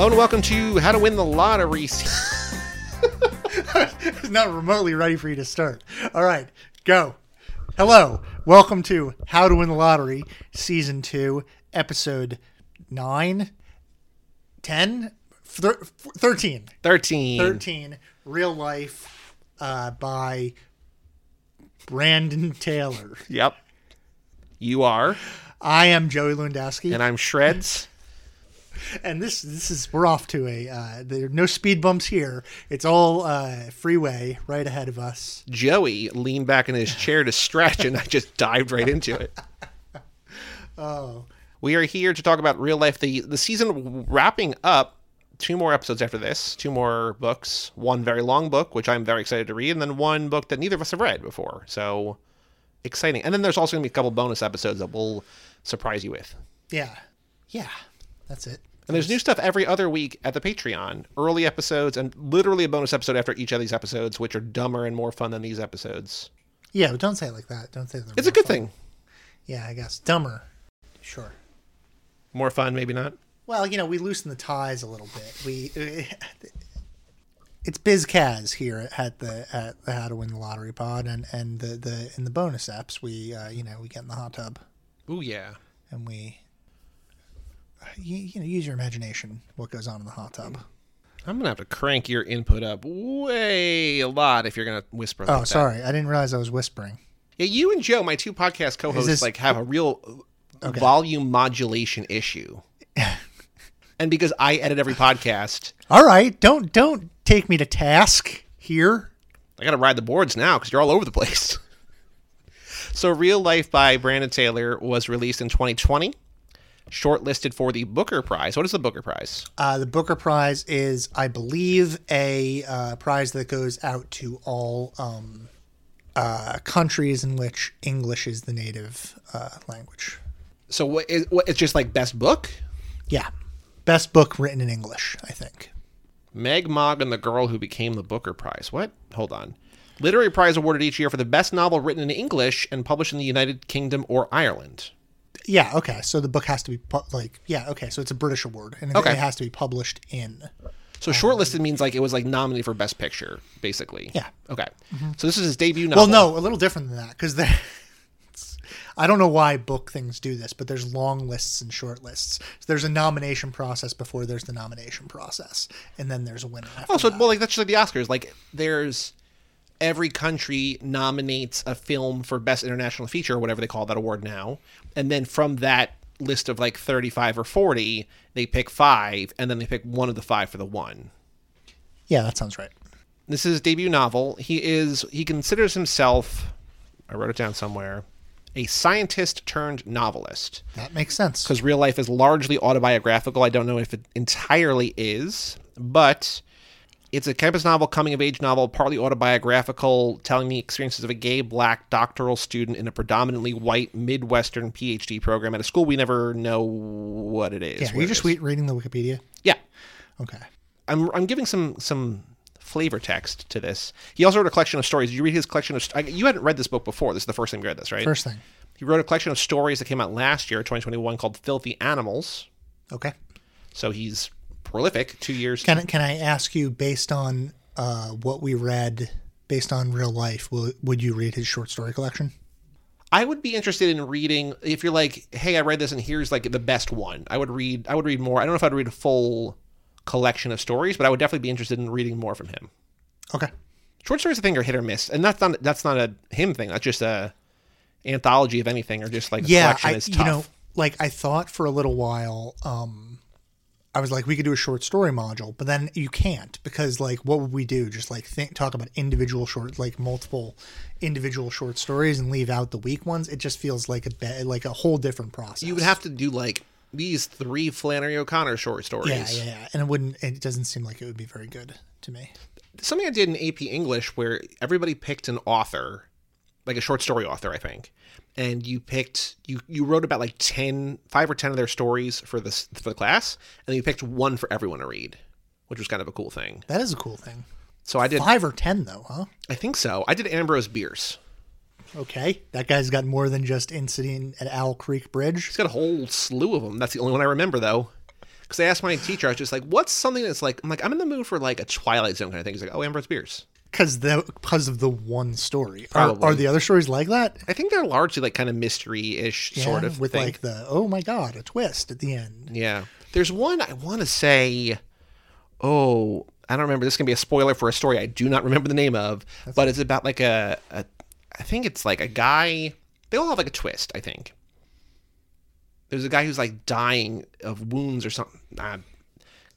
Hello and welcome to How to Win the Lottery. Not remotely ready for you to start. All right, go. Hello, welcome to How to Win the Lottery, Season 2, Episode 9, 10, thir- 13. 13. 13, Real Life uh, by Brandon Taylor. Yep. You are, I am Joey Lewandowski, and I'm Shreds. And this this is we're off to a uh, there are no speed bumps here. It's all uh, freeway right ahead of us. Joey leaned back in his chair to stretch, and I just dived right into it. Oh, We are here to talk about real life. The the season wrapping up. Two more episodes after this. Two more books. One very long book, which I'm very excited to read, and then one book that neither of us have read before. So exciting. And then there's also going to be a couple bonus episodes that we'll surprise you with. yeah, yeah, that's it. And there's new stuff every other week at the Patreon. Early episodes and literally a bonus episode after each of these episodes, which are dumber and more fun than these episodes. Yeah, but don't say it like that. Don't say that. It's a good thing. Yeah, I guess dumber. Sure. More fun, maybe not. Well, you know, we loosen the ties a little bit. We it's Biz Kaz here at the at the How to Win the Lottery Pod, and and the the in the bonus apps we uh, you know we get in the hot tub Ooh, yeah. and we you, you know use your imagination what goes on in the hot tub. I'm going to have to crank your input up way a lot if you're going to whisper like Oh, that. sorry, I didn't realize I was whispering. Yeah, you and Joe, my two podcast co-hosts, this- like have a real uh, volume modulation issue. and because I edit every podcast, All right, don't don't take me to task here. I got to ride the boards now because you're all over the place. so, Real Life by Brandon Taylor was released in 2020, shortlisted for the Booker Prize. What is the Booker Prize? Uh, the Booker Prize is, I believe, a uh, prize that goes out to all um, uh, countries in which English is the native uh, language. So, what is, what, it's just like best book? Yeah, best book written in English, I think. Meg Mogg and the Girl Who Became the Booker Prize. What? Hold on. Literary prize awarded each year for the best novel written in English and published in the United Kingdom or Ireland. Yeah, okay. So the book has to be pu- like, yeah, okay. So it's a British award, and it- Okay. it has to be published in. So um, shortlisted means like it was like nominated for best picture, basically. Yeah. Okay. Mm-hmm. So this is his debut novel. Well, no, a little different than that because there. I don't know why book things do this, but there's long lists and short lists. So there's a nomination process before there's the nomination process, and then there's a winner. After Oh, so that. well, like that's just like the Oscars. Like there's every country nominates a film for best international feature or whatever they call that award now, and then from that list of like 35 or 40, they pick five, and then they pick one of the five for the one. yeah, that sounds right. This is his debut novel. He is he considers himself. I wrote it down somewhere. A scientist turned novelist That makes sense. because real life is largely autobiographical. I don't know if it entirely is, but it's a campus novel, coming of age novel, partly autobiographical, telling the experiences of a gay black doctoral student in a predominantly white Midwestern PhD program at a school we never know what it is. Yeah, are you just reading the Wikipedia? Yeah. Okay. I'm I'm giving some some flavor text to this. He also wrote a collection of stories. Did you read his collection of? I- You hadn't read this book before. This is the first time you read this, right? First thing. He wrote a collection of stories that came out last year, 2021, called "Filthy Animals." Okay. So he's prolific. Two years. Can I- can I ask you, based on uh, what we read, based on real life, will, would you read his short story collection? I would be interested in reading if you're like, hey, I read this and here's like the best one. I would read. I would read more. I don't know if I'd read a full collection of stories, but I would definitely be interested in reading more from him. Okay. Short stories, I think, are hit or miss, and that's not that's not a him thing. That's just a anthology of anything, or just like a yeah, collection I, is you know, like I thought for a little while, um, I was like, we could do a short story module, but then you can't because, like, what would we do? Just like think, talk about individual short, like multiple individual short stories, and leave out the weak ones. It just feels like a be- like a whole different process. you would have to do like these three Flannery O'Connor short stories. yeah, yeah, yeah, and it wouldn't. It doesn't seem like it would be very good to me. Something I did in AP English where everybody picked an author, like a short story author, I think, and you picked you you wrote about like 10, five or ten of their stories for this for the class, and then you picked one for everyone to read, which was kind of a cool thing. That is a cool thing. So I did. Five or ten though, huh? I think so. I did Ambrose Bierce. Okay, that guy's got more than just incident at Owl Creek Bridge. He's got a whole slew of them. That's the only one I remember though. Because I asked my teacher, I was just like, "What's something that's like?" I'm like, "I'm in the mood for like a Twilight Zone kind of thing." He's like, "Oh, Ambrose Bierce." Because the because of the one story. Are, Probably. are the other stories like that? I think they're largely like kind of mystery-ish sort of with thing. like the oh my god, a twist at the end. Yeah. There's one I want to say. Oh, I don't remember. This can be a spoiler for a story I do not remember the name of, but it's about like a, a. I think it's like a guy. They all have like a twist. I think. There's a guy who's like dying of wounds or something.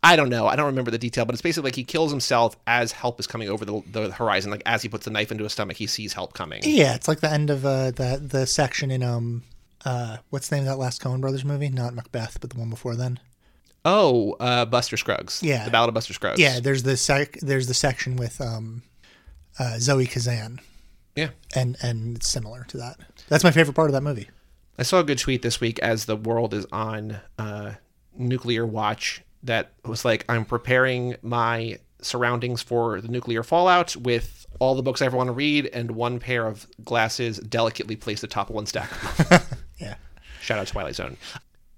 I don't know. I don't remember the detail, but it's basically like he kills himself as help is coming over the, the horizon. Like as he puts the knife into his stomach, he sees help coming. Yeah, it's like the end of uh, the the section in um uh what's the name of that last Coen Brothers movie? Not Macbeth, but the one before then. Oh, uh, Buster Scruggs. Yeah. the Ballad of Buster Scruggs. Yeah, there's the sec there's the section with um uh, Zoe Kazan, yeah. and and it's similar to that. That's my favorite part of that movie. I saw a good tweet this week as the world is on uh, nuclear watch that was like, I'm preparing my surroundings for the nuclear fallout with all the books I ever want to read and one pair of glasses delicately placed atop one stack. Yeah, Shout out Twilight Zone.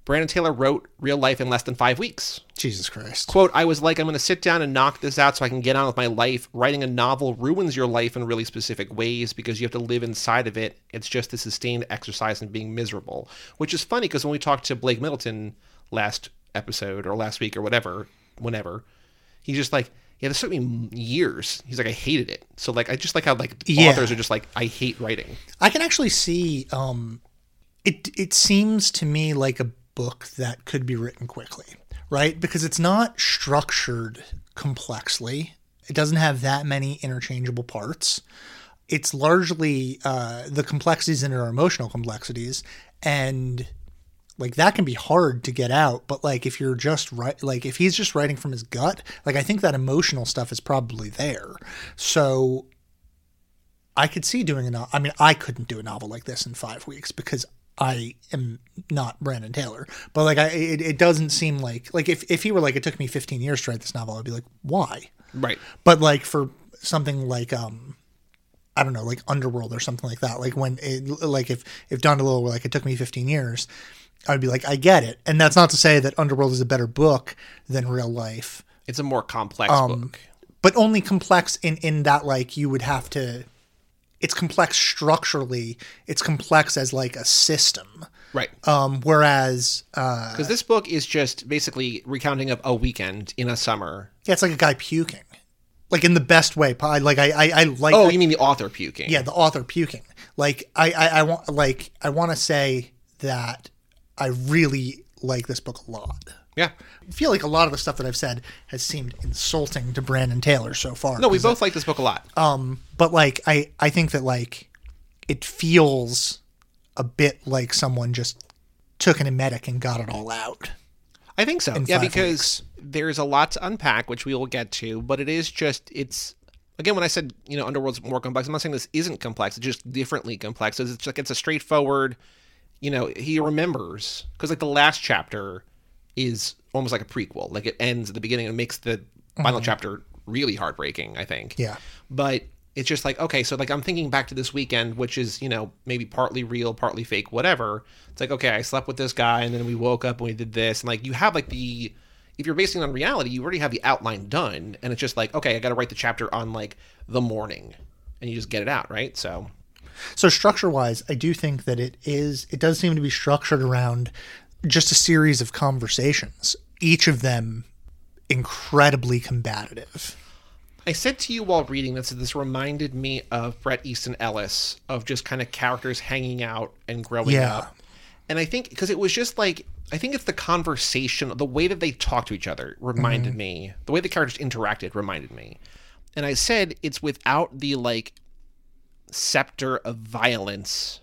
Brandon Taylor wrote Real Life in less than five weeks. Jesus Christ. Quote, I was like, I'm going to sit down and knock this out so I can get on with my life. Writing a novel ruins your life in really specific ways because you have to live inside of it. It's just a sustained exercise in being miserable, which is funny because when we talked to Blake Middleton last episode or last week or whatever, whenever, he's just like, yeah, this took me years. He's like, I hated it. So like, I just like how like Yeah. authors are just like, I hate writing. I can actually see um it it seems to me like a book that could be written quickly, right? Because it's not structured complexly. It doesn't have that many interchangeable parts. It's largely uh, the complexities in it are emotional complexities, and like that can be hard to get out. But like if you're just right, like if he's just writing from his gut, like I think that emotional stuff is probably there. So I could see doing a novel. I mean, I couldn't do a novel like this in five weeks because I am not Brandon Taylor. But like, I it, it doesn't seem like like if if he were like it took me 15 years to write this novel, I'd be like, why? Right. But like for something like um. I don't know, like Underworld or something like that. Like when, it, like if if Don DeLillo were like, it took me 15 years, I'd be like, I get it. And that's not to say that Underworld is a better book than Real Life, It's a more complex Um, book. but only complex in in that like you would have to it's complex structurally it's complex as like a system Right. um whereas uh Because this book is just basically recounting of a weekend in a summer. yeah it's like a guy puking like in the best way like i i, I like Oh, you mean the author puking? yeah the author puking like i i, I want like i want to say that i really like this book a lot Yeah. I feel like a lot of the stuff that I've said has seemed insulting to Brandon Taylor so far. No, we both like this book a lot. Um, but like I, I think that like it feels a bit like someone just took an emetic and got it all out. I think so. Yeah, because there's a lot to unpack, which we will get to, but it is just it's again when I said, you know, Underworld's more complex, I'm not saying this isn't complex, it's just differently complex. It's just like it's a straightforward, you know, he remembers because like the last chapter is almost like a prequel. Like it ends at the beginning and makes the final mm-hmm. chapter really heartbreaking, I think. Yeah. But it's just like, okay, so like I'm thinking back to this weekend, which is, you know, maybe partly real, partly fake, whatever. It's like, okay, I slept with this guy and then we woke up and we did this. And like you have like the if you're basing it on reality, you already have the outline done. And it's just like, okay, I gotta write the chapter on like the morning. And you just get it out, right? So So structure wise, I do think that it is it does seem to be structured around just a series of conversations, each of them incredibly combative. I said to you while reading this, that this reminded me of Bret Easton Ellis, of just kind of characters hanging out and growing Yeah. up. And I think because it was just like I think it's the conversation, the way that they talk to each other reminded Mm-hmm. me. The way the characters interacted reminded me. And I said it's without the like scepter of violence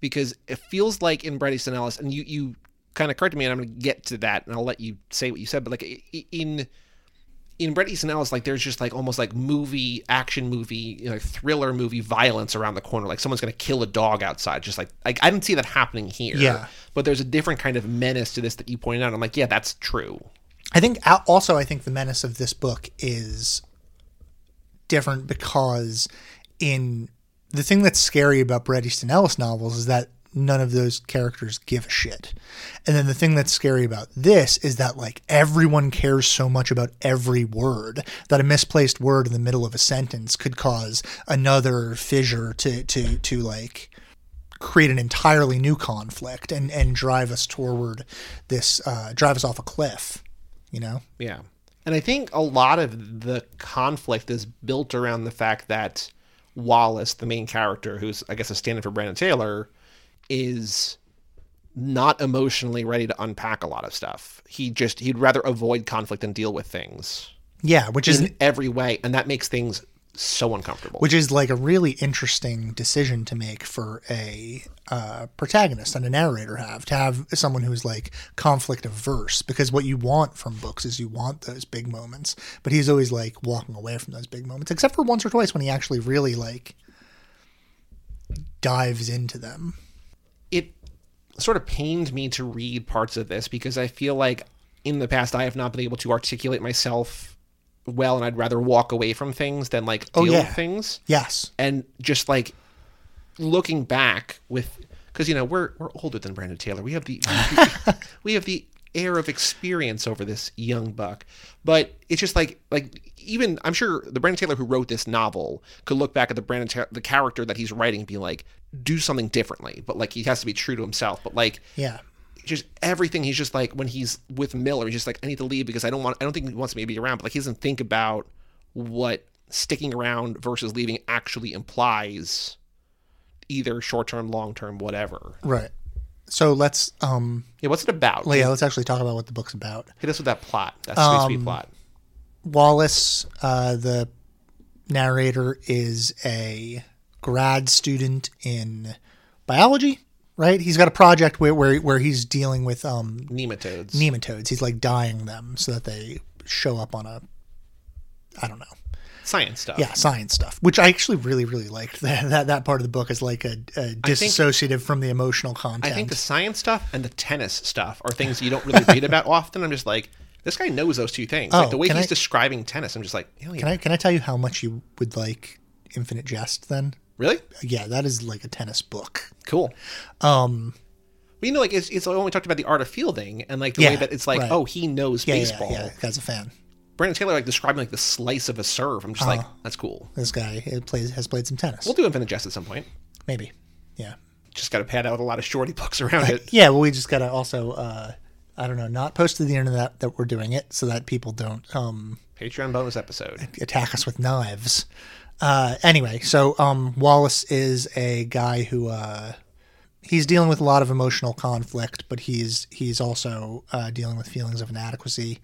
because it feels like in Bret Easton Ellis, and you you kind of corrected me, and I'm going to get to that, and I'll let you say what you said. But like in in Bret Easton Ellis, like there's just like almost like movie, action movie, you know, thriller movie violence around the corner. Like someone's gonna kill a dog outside. Just like like I didn't see that happening here. Yeah. But there's a different kind of menace to this that you pointed out. I'm like, yeah, that's true. I think also I think the menace of this book is different because in the thing that's scary about Bret Easton Ellis novels is that none of those characters give a shit. And then the thing that's scary about this is that like everyone cares so much about every word that a misplaced word in the middle of a sentence could cause another fissure to to to like create an entirely new conflict and and drive us toward this uh, drive us off a cliff. You know? Yeah. And I think a lot of the conflict is built around the fact that Wallace, the main character, who's I guess a stand-in for Brandon Taylor, is not emotionally ready to unpack a lot of stuff. He just he'd rather avoid conflict and deal with things Yeah, which is in every way, and that makes things so uncomfortable. which is like a really interesting decision to make for a uh, protagonist and a narrator have to have someone who's like conflict averse because what you want from books is you want those big moments but he's always like walking away from those big moments except for once or twice when he actually really like dives into them it sort of pained me to read parts of this because I feel like in the past I have not been able to articulate myself well, and I'd rather walk away from things than like oh, deal Oh, yeah. with things. yes and just like looking back with because you know we're we're older than Brandon Taylor. We have the we have the air of experience over this young buck, but it's just like like even I'm sure the Brandon Taylor who wrote this novel could look back at the Brandon Ta- the character that he's writing and be like do something differently, but like he has to be true to himself. But like yeah just everything he's just like when he's with Miller, he's just like I need to leave because I don't want I don't think he wants me to be around, but like he doesn't think about what sticking around versus leaving actually implies either short term, long term, whatever. right so let's um Yeah, what's it about? yeah let's actually talk about what the book's about Hit us with that plot. That space speed plot. Wallace, uh, the narrator, is a grad student in biology, right? He's got a project where where, where he's dealing with um, Nematodes. nematodes. He's like dyeing them so that they show up on a, I don't know, Science stuff. yeah, science stuff. Which I actually really really liked. That that, that part of the book is like a, a disassociative from the emotional content. I think the science stuff and the tennis stuff are things you don't really read about often. I'm just like, this guy knows those two things. like Oh, the way he's I- describing tennis, I'm just like, hell yeah. can I can I tell you how much you would like Infinite Jest then? Really? Yeah, that is like a tennis book. Cool. Um, But you know, like it's, it's when we talked about the art of fielding and like the way that it's like, right. oh, he knows yeah, baseball. yeah, yeah. Guy's a fan. Brandon Taylor like describing like the slice of a serve. I'm just like, that's cool. This guy plays has played some tennis. We'll do Infinite Jest at some point. Maybe. Yeah. Just got to pad out a lot of shorty books around it. Yeah. Well, we just gotta also, uh, I don't know, not post to the internet that we're doing it so that people don't um, Patreon bonus episode. attack us with knives. Uh, anyway, so um, Wallace is a guy who uh, he's dealing with a lot of emotional conflict, but he's he's also uh, dealing with feelings of inadequacy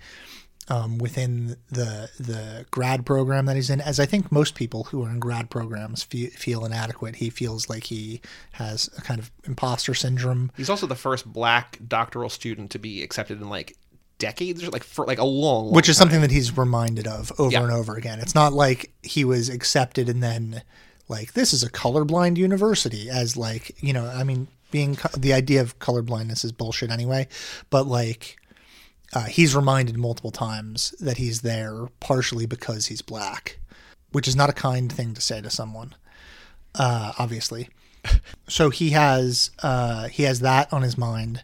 um, within the the grad program that he's in. As I think most people who are in grad programs fe- feel inadequate, he feels like he has a kind of imposter syndrome. He's also the first black doctoral student to be accepted in like decades like for like a long, long which is time. something that he's reminded of over Yeah. and over again. It's not like he was accepted and then like this is a colorblind university as like you know I mean being co- the idea of colorblindness is bullshit anyway, but like uh, he's reminded multiple times that he's there partially because he's black, which is not a kind thing to say to someone, uh, obviously. so he has uh, he has that on his mind,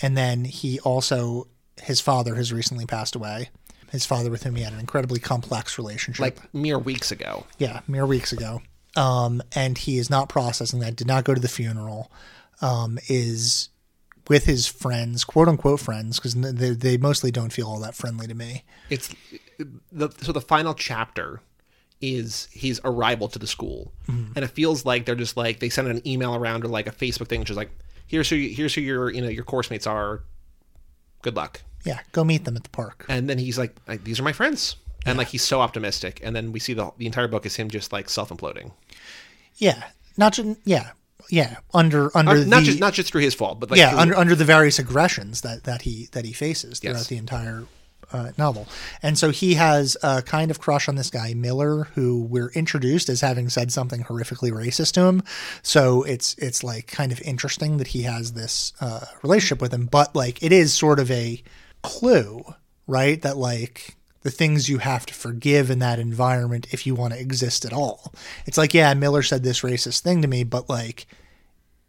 and then he also his father has recently passed away. His father, with whom he had an incredibly complex relationship, like mere weeks ago. yeah, mere weeks ago. Um, and he is not processing that. Did not go to the funeral. Um, is with his friends, quote unquote friends, because they, they mostly don't feel all that friendly to me. It's the so the final chapter is his arrival to the school, Mm-hmm. and it feels like they're just like they send an email around or like a Facebook thing, which is like here's who you, here's who your you know your course mates are. Good luck. Yeah, go meet them at the park. And then he's like, these are my friends. And like he's so optimistic, and then we see the the entire book is him just like self imploding. Yeah, not just yeah, yeah. Under under Uh, Not the just not just through his fault, but like yeah through- under under the various aggressions that that he that he faces throughout Yes. the entire uh, novel, and so he has a kind of crush on this guy Miller, who we're introduced as having said something horrifically racist to him. So it's it's like kind of interesting that he has this uh, relationship with him, but like it is sort of a clue, right? That like the things you have to forgive in that environment if you want to exist at all. It's like, yeah, Miller said this racist thing to me, but like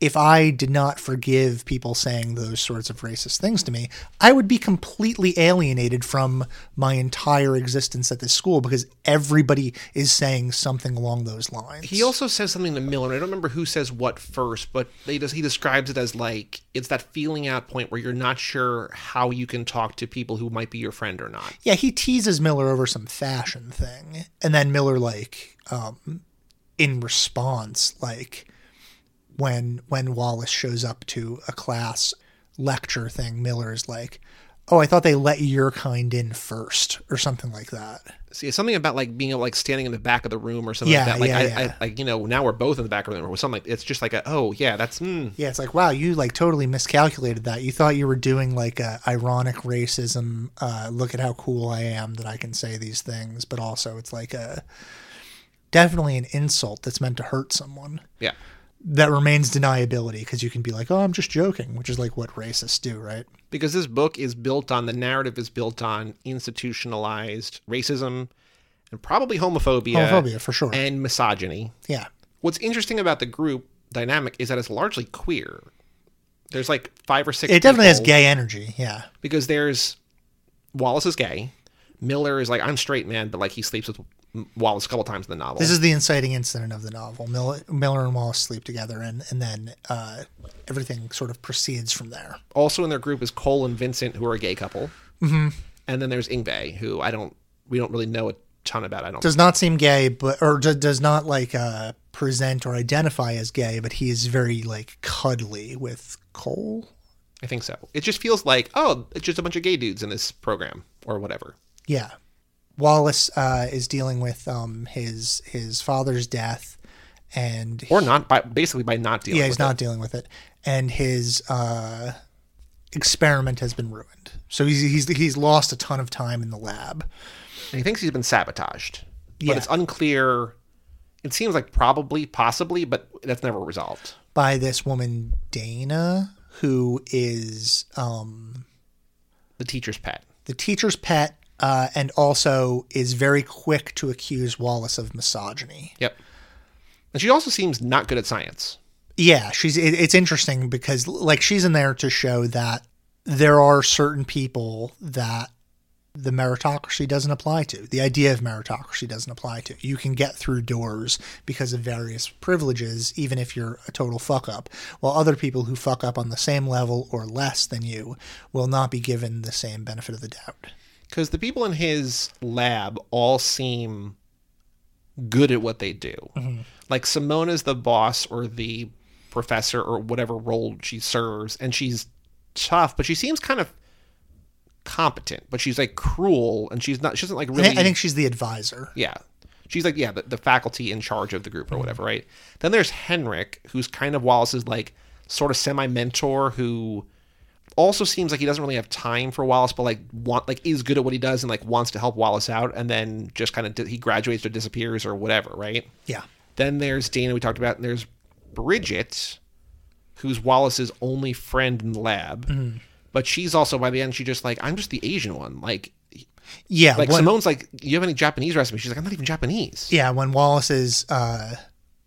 if I did not forgive people saying those sorts of racist things to me, I would be completely alienated from my entire existence at this school because everybody is saying something along those lines. He also says something to Miller. I don't remember who says what first, but they just, he describes it as like it's that feeling out point where you're not sure how you can talk to people who might be your friend or not. yeah, he teases Miller over some fashion thing, and then Miller like um, in response like when when Wallace shows up to a class lecture thing, Miller is like, "Oh, I thought they let your kind in first, or something like that." See, something about like being like standing in the back of the room or something Yeah, like that. Like yeah, I, yeah. I like you know now we're both in the back of the room or something. Like, it's just like a oh yeah that's mm. Yeah, it's like, wow, you like totally miscalculated that. You thought you were doing like a ironic racism. Uh, look at how cool I am that I can say these things, but also it's like a definitely an insult that's meant to hurt someone. yeah. That remains deniability because you can be like, oh, I'm just joking, which is like what racists do, right? because this book is built on the narrative is built on institutionalized racism and probably homophobia, Homophobia, for sure. and misogyny. Yeah. What's interesting about the group dynamic is that it's largely queer. There's like five or six. It definitely has gay energy. Yeah. because there's Wallace is gay. Miller is like I'm straight man, but like he sleeps with Wallace a couple times in the novel. This is the inciting incident of the novel. Miller, Miller and Wallace sleep together, and, and then uh, everything sort of proceeds from there. also in their group is Cole and Vincent, who are a gay couple, mm-hmm. and then there's Yngve, who I don't we don't really know a ton about. I don't. Does not seem gay, but or d- does not like uh, present or identify as gay, but he is very like cuddly with Cole. I think so. It just feels like oh, it's just a bunch of gay dudes in this program or whatever. Yeah. Wallace uh, is dealing with um, his his father's death, and Or not by basically by not dealing. yeah, with he's not It. dealing with it, and his uh, experiment has been ruined. So he's he's he's lost a ton of time in the lab. And he thinks he's been sabotaged, but Yeah. it's unclear. It seems like probably, possibly, but that's never resolved. by this woman Dana, who is um, The teacher's pet. the teacher's pet, uh, and also is very quick to accuse Wallace of misogyny. Yep. And she also seems not good at science. Yeah, she's. It, it's interesting because like she's in there to show that there are certain people that the meritocracy doesn't apply to. The idea of meritocracy doesn't apply to. You can get through doors because of various privileges, even if you're a total fuck up, while other people who fuck up on the same level or less than you will not be given the same benefit of the doubt. Because the people in his lab all seem good at what they do. Mm-hmm. Like Simona's the boss or the professor or whatever role she serves, and she's tough, but she seems kind of competent. But she's like cruel, and she's not. She doesn't like really. I think she's the advisor. Yeah. She's like, yeah, the, the faculty in charge of the group or mm-hmm. whatever, right? Then there's Henrik, who's kind of Wallace's like sort of semi mentor who also seems like he doesn't really have time for Wallace, but like want like is good at what he does and like wants to help Wallace out, and then just kind of di- he graduates or disappears or whatever, right? Yeah. Then there's Dana we talked about, and there's Bridget, who's Wallace's only friend in the lab. But she's also by the end, she just like I'm just the Asian one, like Yeah. like when- Simone's like, you have any Japanese recipes? She's like, I'm not even Japanese. Yeah, when Wallace is uh,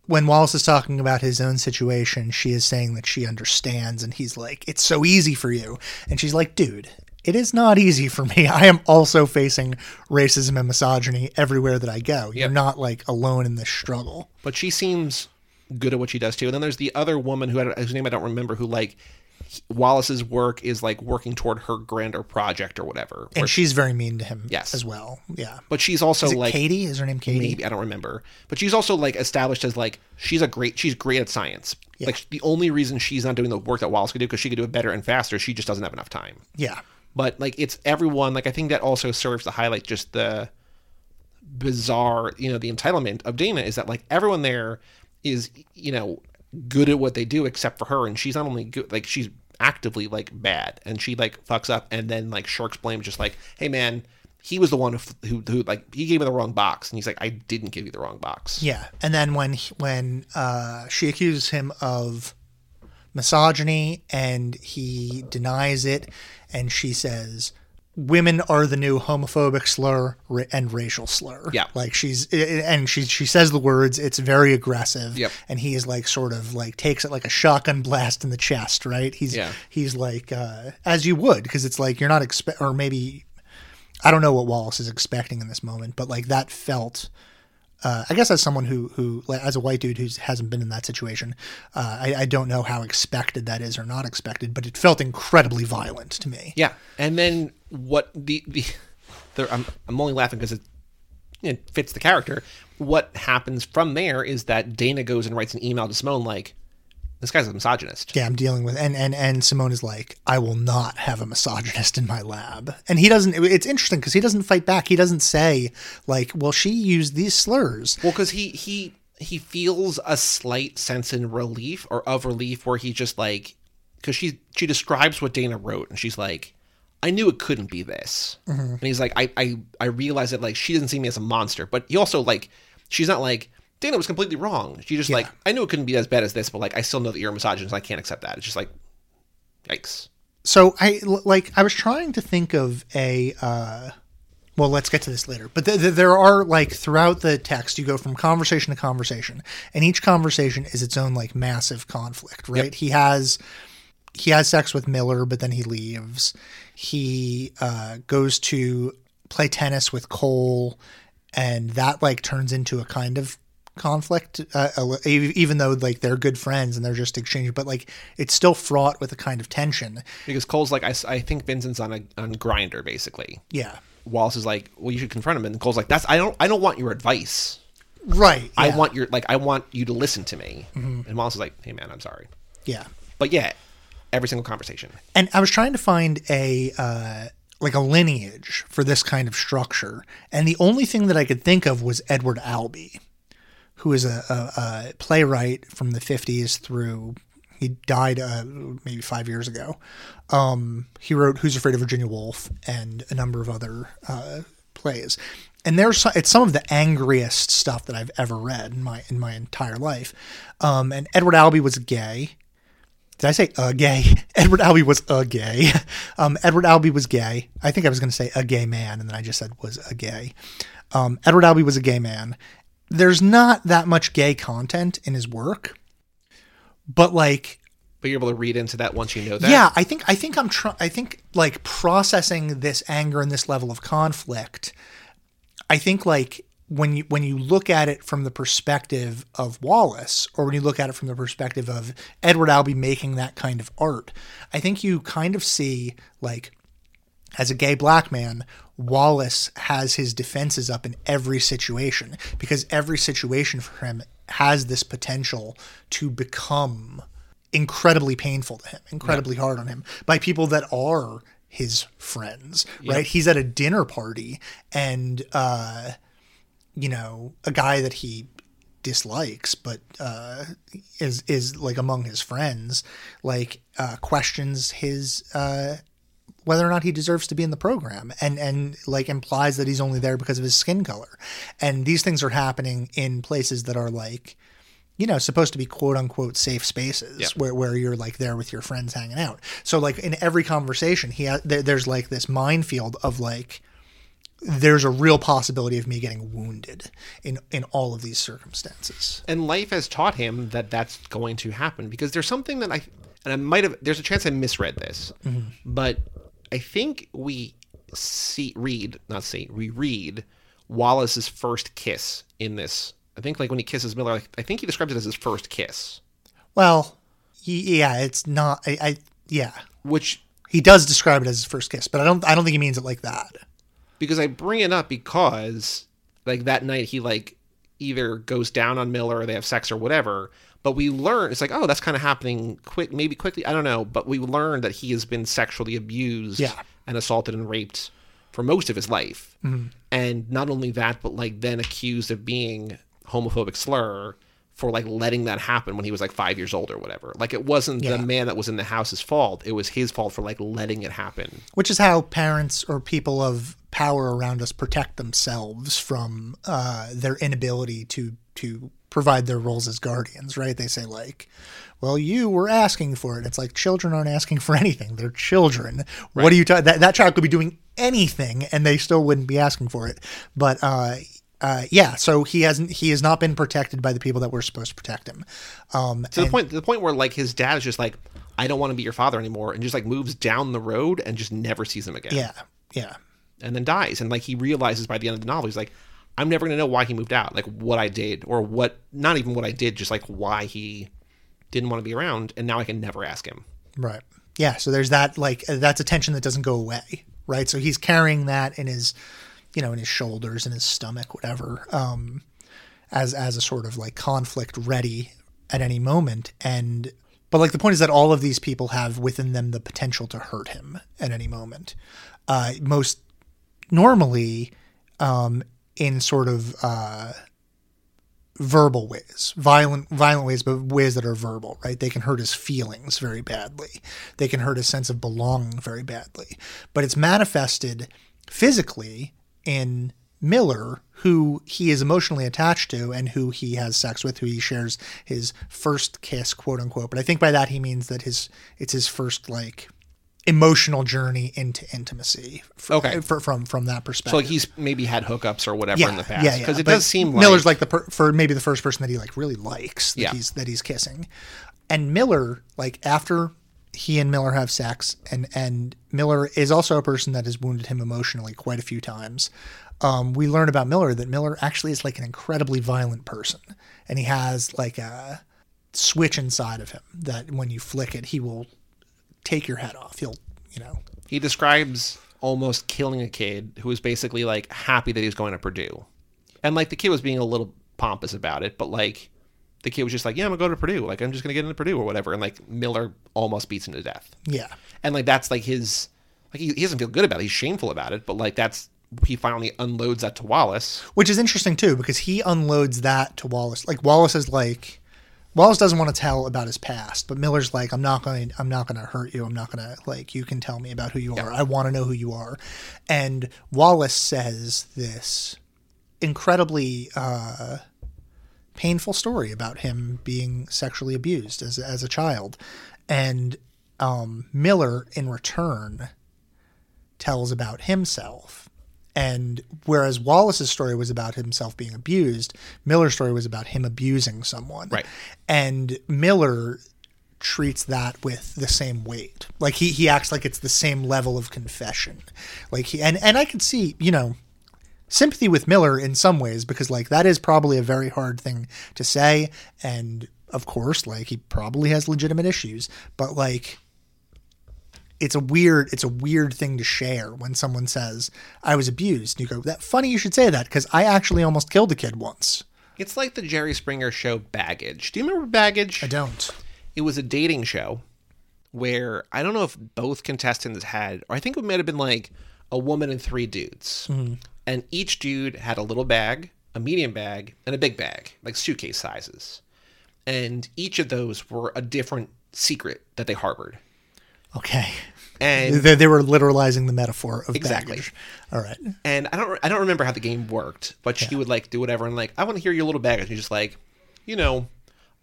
when Wallace is talking about his own situation, she is saying that she understands, and he's like, "It's so easy for you," and she's like, "Dude." It is not easy for me. I am also facing racism and misogyny everywhere that I go. You're Yep. not like alone in this struggle. But she seems good at what she does too. And then there's the other woman who I whose name I don't remember, who like Wallace's work is like working toward her grander project or whatever. And she's very mean to him Yes. as well. Yeah. but she's also like Katie? Is her name Katie? maybe I don't remember. But she's also like established as like she's a great she's great at science. Like the only reason she's not doing the work that Wallace could do because she could do it better and faster, she just doesn't have enough time. Yeah. but like it's everyone like i think that also serves to highlight just the bizarre you know the entitlement of dana is that like everyone there is you know good at what they do except for her and she's not only good like she's actively like bad and she like fucks up and then like sharks blame just like hey man he was the one who, who, who like he gave me the wrong box and he's like i didn't give you the wrong box. Yeah, and then when when uh, she accuses him of misogyny and he denies it, and she says, women are the new homophobic slur and racial slur. Yeah. like she's and she she says the words. It's very aggressive. Yep. and he is like sort of like takes it like a shotgun blast in the chest. Right. He's Yeah. he's like uh, as you would because it's like you're not expect or maybe I don't know what Wallace is expecting in this moment, but like that felt. Uh, I guess as someone who who as a white dude who hasn't been in that situation, uh, I, I don't know how expected that is or not expected, but it felt incredibly violent to me. Yeah, and then what the the there, I'm I'm only laughing because it, it fits the character. What happens from there is that Dana goes and writes an email to Simone like, "This guy's a misogynist." yeah, I'm dealing with, and and and Simone is like, I will not have a misogynist in my lab, and he doesn't. It's interesting because he doesn't fight back. He doesn't say like, well, she used these slurs. Well, because he he he feels a slight sense in relief or of relief where he just like because she she describes what Dana wrote and she's like, I knew it couldn't be this, mm-hmm. and he's like, I I I realized that like she doesn't see me as a monster, but he also like she's not like. Dana was completely wrong. She just like I knew it couldn't be as bad as this, but like I still know that you're a misogynist. I can't accept that. It's just like, yikes. So I like I was trying to think of a. Uh, well, let's get to this later. But th- th- there are like throughout the text, you go from conversation to conversation, and each conversation is its own like massive conflict, right? He has he has sex with Miller, but then he leaves. He uh, goes to play tennis with Cole, and that like turns into a kind of conflict, uh, even though like they're good friends and they're just exchanging, but like it's still fraught with a kind of tension. Because Cole's like I think Vincent's on a on Grindr basically. Yeah. Wallace is like, well, you should confront him, and Cole's like, that's I don't I don't want your advice. Right. I want your like I want you to listen to me. And Wallace is like, hey man, I'm sorry, Yeah. but yeah, every single conversation. And I was trying to find a uh, like a lineage for this kind of structure, and the only thing that I could think of was Edward Albee, who is a, a, a playwright from the '50s through. He died uh, maybe five years ago. Um, he wrote "Who's Afraid of Virginia Woolf" and a number of other uh, plays. And there's it's some of the angriest stuff that I've ever read in my in my entire life. Um, and Edward Albee was gay. Did I say a gay? Edward Albee was a gay. Um, Edward Albee was gay. I think I was going to say a gay man, and then I just said was a gay. Um, Edward Albee was a gay man. There's not that much gay content in his work, but like But you're able to read into that once you know that. yeah, I think I think I'm trying. I think like processing this anger and this level of conflict. I think like when you when you look at it from the perspective of Wallace, or when you look at it from the perspective of Edward Albee making that kind of art, I think you kind of see like as a gay black man, Wallace has his defenses up in every situation because every situation for him has this potential to become incredibly painful to him, incredibly hard on him by people that are his friends, right? He's at a dinner party and, uh, you know, a guy that he dislikes, but uh, is is like among his friends, like uh, questions his uh, whether or not he deserves to be in the program and and like implies that he's only there because of his skin color. And these things are happening in places that are like you know supposed to be quote unquote safe spaces Yeah. where, where you're like there with your friends hanging out. So like in every conversation he ha- there, there's like this minefield of like there's a real possibility of me getting wounded in in all of these circumstances. And life has taught him that that's going to happen because there's something that I and I might have there's a chance I misread this, mm-hmm. but I think we see read not see we read Wallace's first kiss in this. I think like when he kisses Miller, like, I think he describes it as his first kiss, well yeah it's not I, I yeah which he does describe it as his first kiss but i don't i don't think he means it like that because I bring it up because like that night he like either goes down on Miller or they have sex or whatever. But we learn it's like oh that's kind of happening quick maybe quickly I don't know. But we learn that he has been sexually abused Yeah. and assaulted and raped for most of his life. And not only that, but like then accused of being homophobic slur for like letting that happen when he was like five years old or whatever. Like it wasn't Yeah. the man that was in the house's fault. It was his fault for like letting it happen. which is how parents or people of power around us protect themselves from uh, their inability to to provide their roles as guardians, right? They say like, "Well, you were asking for it." It's like children aren't asking for anything; they're children. What are you talking? That that child could be doing anything, and they still wouldn't be asking for it. But uh, uh, yeah, so he hasn't. He has not been protected by the people that were supposed to protect him. Um, to the point, to the point where like his dad is just like, I don't want to be your father anymore, and just like moves down the road and just never sees him again. yeah, yeah, and then dies. And like he realizes by the end of the novel, he's like, I'm never gonna know why he moved out, like what I did, or what not even what I did, just like why he didn't want to be around, and now I can never ask him. right. Yeah, so there's that. Like that's a tension that doesn't go away, right? So he's carrying that in his, you know, in his shoulders, in his stomach, whatever, um, as as a sort of like conflict ready at any moment. And but like the point is that all of these people have within them the potential to hurt him at any moment. Uh, most normally um, in sort of uh, verbal ways, violent violent ways, but ways that are verbal, right? They can hurt his feelings very badly. They can hurt his sense of belonging very badly. But it's manifested physically in Miller, who he is emotionally attached to and who he has sex with, who he shares his first kiss, quote unquote. But I think by that he means that his it's his first like emotional journey into intimacy. Okay. for, from from that perspective. So like he's maybe had hookups or whatever in the past, Yeah, yeah. because it But does seem like Miller's like the per, for maybe the first person that he like really likes that Yeah. he's that he's kissing, and Miller like after he and Miller have sex, and and Miller is also a person that has wounded him emotionally quite a few times. Um, we learn about Miller that Miller actually is like an incredibly violent person, and he has like a switch inside of him that when you flick it, he will take your head off. He'll you know. He describes almost killing a kid who was basically like happy that he was going to Purdue, and like the kid was being a little pompous about it, but like the kid was just like, yeah, I'm gonna go to Purdue, like I'm just gonna get into Purdue or whatever, and like Miller almost beats him to death. yeah. And like that's like his like he, he doesn't feel good about it. He's shameful about it but like that's he finally unloads that to wallace. Which is interesting too because he unloads that to Wallace. Like Wallace is like Wallace doesn't want to tell about his past, but Miller's like I'm not going to I'm not going to hurt you. I'm not going to like you can tell me about who you are. I want to know who you are. And Wallace says this incredibly uh painful story about him being sexually abused as as a child. And um Miller in return tells about himself. And whereas Wallace's story was about himself being abused, Miller's story was about him abusing someone. Right. And Miller treats that with the same weight. Like he he acts like it's the same level of confession. Like he and and I could see, you know, sympathy with Miller in some ways because like that is probably a very hard thing to say and of course like he probably has legitimate issues, but like it's a weird it's a weird thing to share when someone says I was abused. And You go, "That funny you should say that because I actually almost killed a kid once." it's like the jerry springer show baggage do you remember baggage I don't. it was a dating show where i don't know if both contestants had or i think it might have been like a woman and three dudes mm-hmm. and each dude had a little bag a medium bag and a big bag like suitcase sizes and each of those were a different secret that they harbored Okay. and They, they were literalizing the metaphor of Exactly. baggage. All right. and I don't I don't remember how the game worked, but she would like do whatever and like I want to hear your little baggage. And you're just like, you know,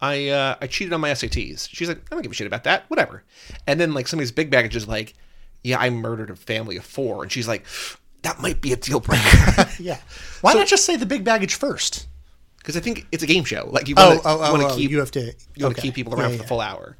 I uh, I cheated on my SATs. She's like, I don't give a shit about that, whatever. And then like somebody's big baggage is like, yeah, I murdered a family of four, and she's like, that might be a deal breaker Yeah. Why not just say the big baggage first? because I think it's a game show. Like you Oh, want to oh, oh, want oh, keep you have to you want okay. to keep people around Yeah, for the yeah. full hour.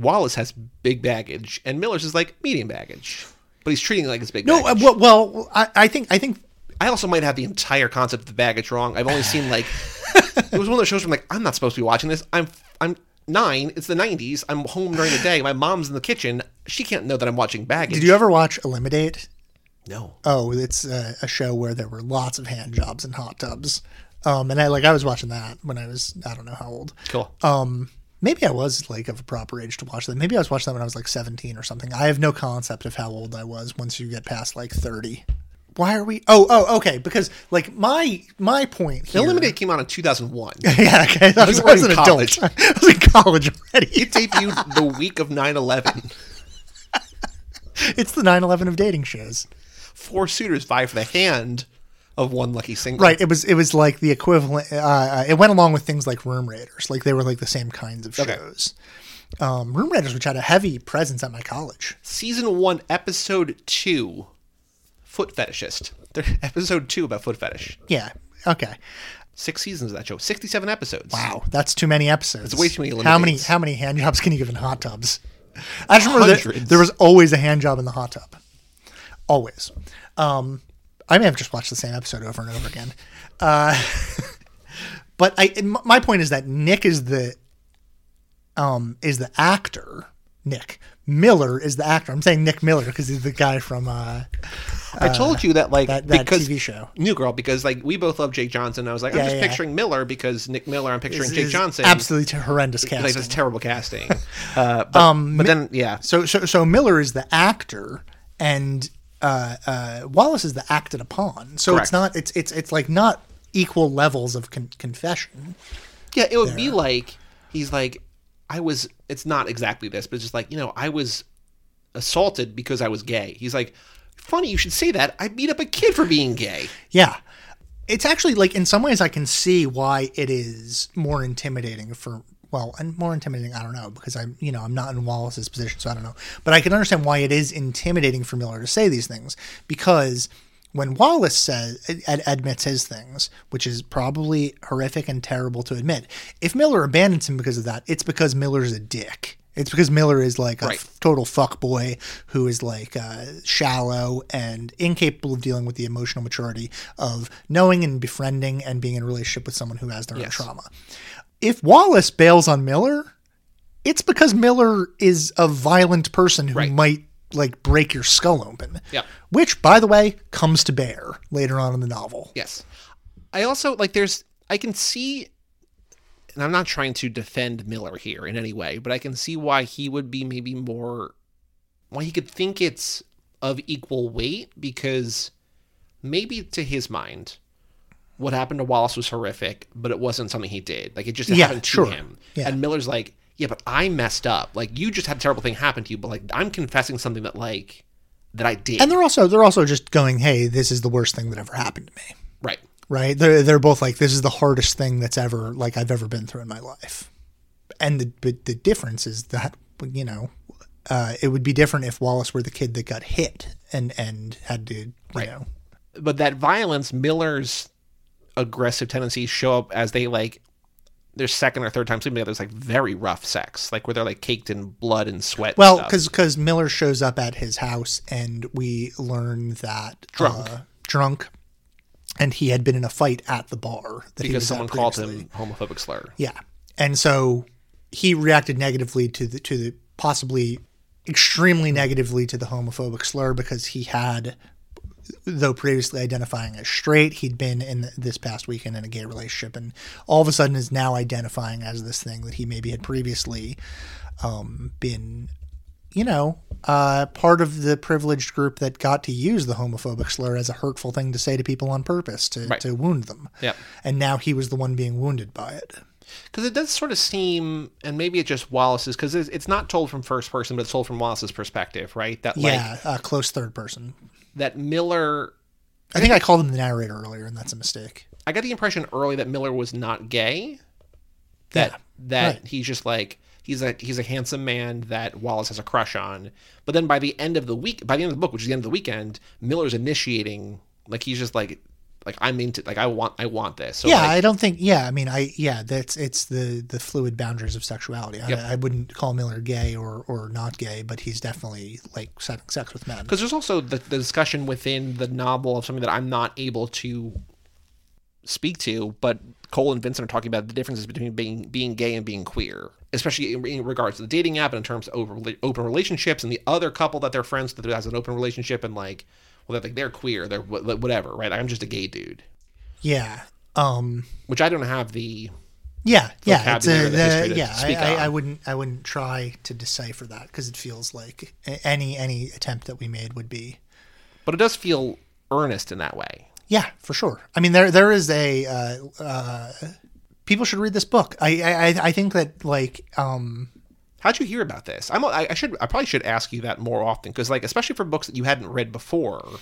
Wallace has big baggage, and Miller's is like medium baggage, but he's treating it like it's big. No, uh, baggage. well, well I, I think I think I also might have the entire concept of the baggage wrong. I've only seen like it was one of those shows where I'm like, I'm not supposed to be watching this. I'm I'm nine. It's the '90s. I'm home during the day. My mom's in the kitchen. She can't know that I'm watching baggage. did you ever watch Elimidate? No. Oh, it's a, a show where there were lots of hand jobs and hot tubs. Um, and I like I was watching that when I was I don't know how old. Cool. Um, maybe I was like of a proper age to watch that. Maybe I was watching that when I was like 17 or something. I have no concept of how old I was once you get past like 30. Why are we? Oh, oh, okay. Because like my my point here. Elimidate came out in 2001. yeah, okay. I was, I was in an college. adult. I was in college already. It debuted the week of 9/11. It's the 9/11 of dating shows. Four suitors vie for the hand of one lucky single. Right. It was it was like the equivalent. Uh, it went along with things like Room Raiders. Like they were like the same kinds of Okay. shows. Um, Room Raiders, which had a heavy presence at my college. Season one, episode two, foot fetishist. They're episode two about foot fetish. Yeah. Okay. Six seasons of that show, sixty-seven episodes. Wow, that's too many episodes. It's way too many How many how many hand jobs can you give in hot tubs? I just remember that there was always a hand job in the hot tub. Always. Um, I may have just watched the same episode over and over again. Uh, but I my point is that Nick is the um is the actor. Nick Miller is the actor. I'm saying Nick Miller because he's the guy from uh, I told you that, like, that, that because TV show. New Girl, because like we both love Jake Johnson. I was like, I'm just yeah. picturing Miller because Nick Miller. I'm picturing Jake Johnson. Absolutely horrendous Like casting. that's terrible casting. Uh, but, Um, but then yeah, So so so Miller is the actor, and uh, uh, Wallace is the acted upon. So Correct. it's not it's it's it's like not equal levels of con- confession. yeah, it would be like he's like, I was. It's not exactly this, but it's just like you know, I was assaulted because I was gay. He's like, funny you should say that. I beat up a kid for being gay. Yeah. It's actually like in some ways I can see why it is more intimidating for well, and more intimidating, I don't know, because I'm you know, I'm not in Wallace's position, so I don't know. But I can understand why it is intimidating for Miller to say these things. Because when Wallace says ad- admits his things, which is probably horrific and terrible to admit, if Miller abandons him because of that, it's because Miller's a dick. It's because Miller is like a Right. f- total fuck boy who is like uh, shallow and incapable of dealing with the emotional maturity of knowing and befriending and being in a relationship with someone who has their own trauma. If Wallace bails on Miller, it's because Miller is a violent person who Right. might like break your skull open. Yep. Which, by the way, comes to bear later on in the novel. Yes. I also like there's I can see and I'm not trying to defend Miller here in any way, but I can see why he would be maybe more why he could think it's of equal weight because maybe to his mind what happened to Wallace was horrific, but it wasn't something he did. Like it just Yeah, happened to sure. him. Yeah. And Miller's like, "Yeah, but I messed up. Like you just had a terrible thing happen to you, but like I'm confessing something that like that I did." And they're also they're also just going, "Hey, this is the worst thing that ever happened to me." right. right? They're they're both like this is the hardest thing that's ever like I've ever been through in my life, and the but the difference is that you know uh, it would be different if Wallace were the kid that got hit and and had to you Right. know but that violence, Miller's aggressive tendencies show up as they like their second or third time sleeping together. It's like very rough sex, like where they're like caked in blood and sweat. well stuff. because Miller shows up at his house and we learn that Drunk. uh, drunk, and he had been in a fight at the bar that he because was someone called him homophobic slur. Yeah, and so he reacted negatively to the to the possibly extremely negatively to the homophobic slur because he had, though previously identifying as straight, he'd been in this past weekend in a gay relationship, and all of a sudden is now identifying as this thing that he maybe had previously um, been. You know, uh, part of the privileged group that got to use the homophobic slur as a hurtful thing to say to people on purpose to, Right. to wound them. Yep. And now he was the one being wounded by it. Because it does sort of seem, and maybe it's just Wallace's, because it's, it's not told from first person, but it's told from Wallace's perspective, right? That like Yeah, uh, close third person. That Miller. I think I called him the narrator earlier, and that's a mistake. I got the impression early that Miller was not gay. That Yeah, that right. he's just like he's a he's a handsome man that Wallace has a crush on. But then by the end of the week, by the end of the book, which is the end of the weekend, Miller's initiating. Like he's just like like I'm into like I want I want this. So yeah, like, I don't think. Yeah, I mean, I yeah, that's it's the the fluid boundaries of sexuality. I, Yep. I wouldn't call Miller gay or or not gay, but he's definitely like having sex with men. because there's also the, the discussion within the novel of something that I'm not able to speak to, but Cole and Vincent are talking about the differences between being being gay and being queer, especially in, in regards to the dating app and in terms of open, open relationships and the other couple that they're friends that has an open relationship and like, well, they're like they're queer, they're wh- whatever, right? I'm just a gay dude, Yeah, um, which I don't have the yeah, yeah. It's a the the, yeah. I, I. I wouldn't I wouldn't try to decipher that because it feels like any any attempt that we made would be but it does feel earnest in that way. Yeah, for sure. I mean, there there is a uh, uh, people should read this book. I I, I think that like um, How'd you hear about this? I'm I, I should I probably should ask you that more often because like especially for books that you hadn't read before,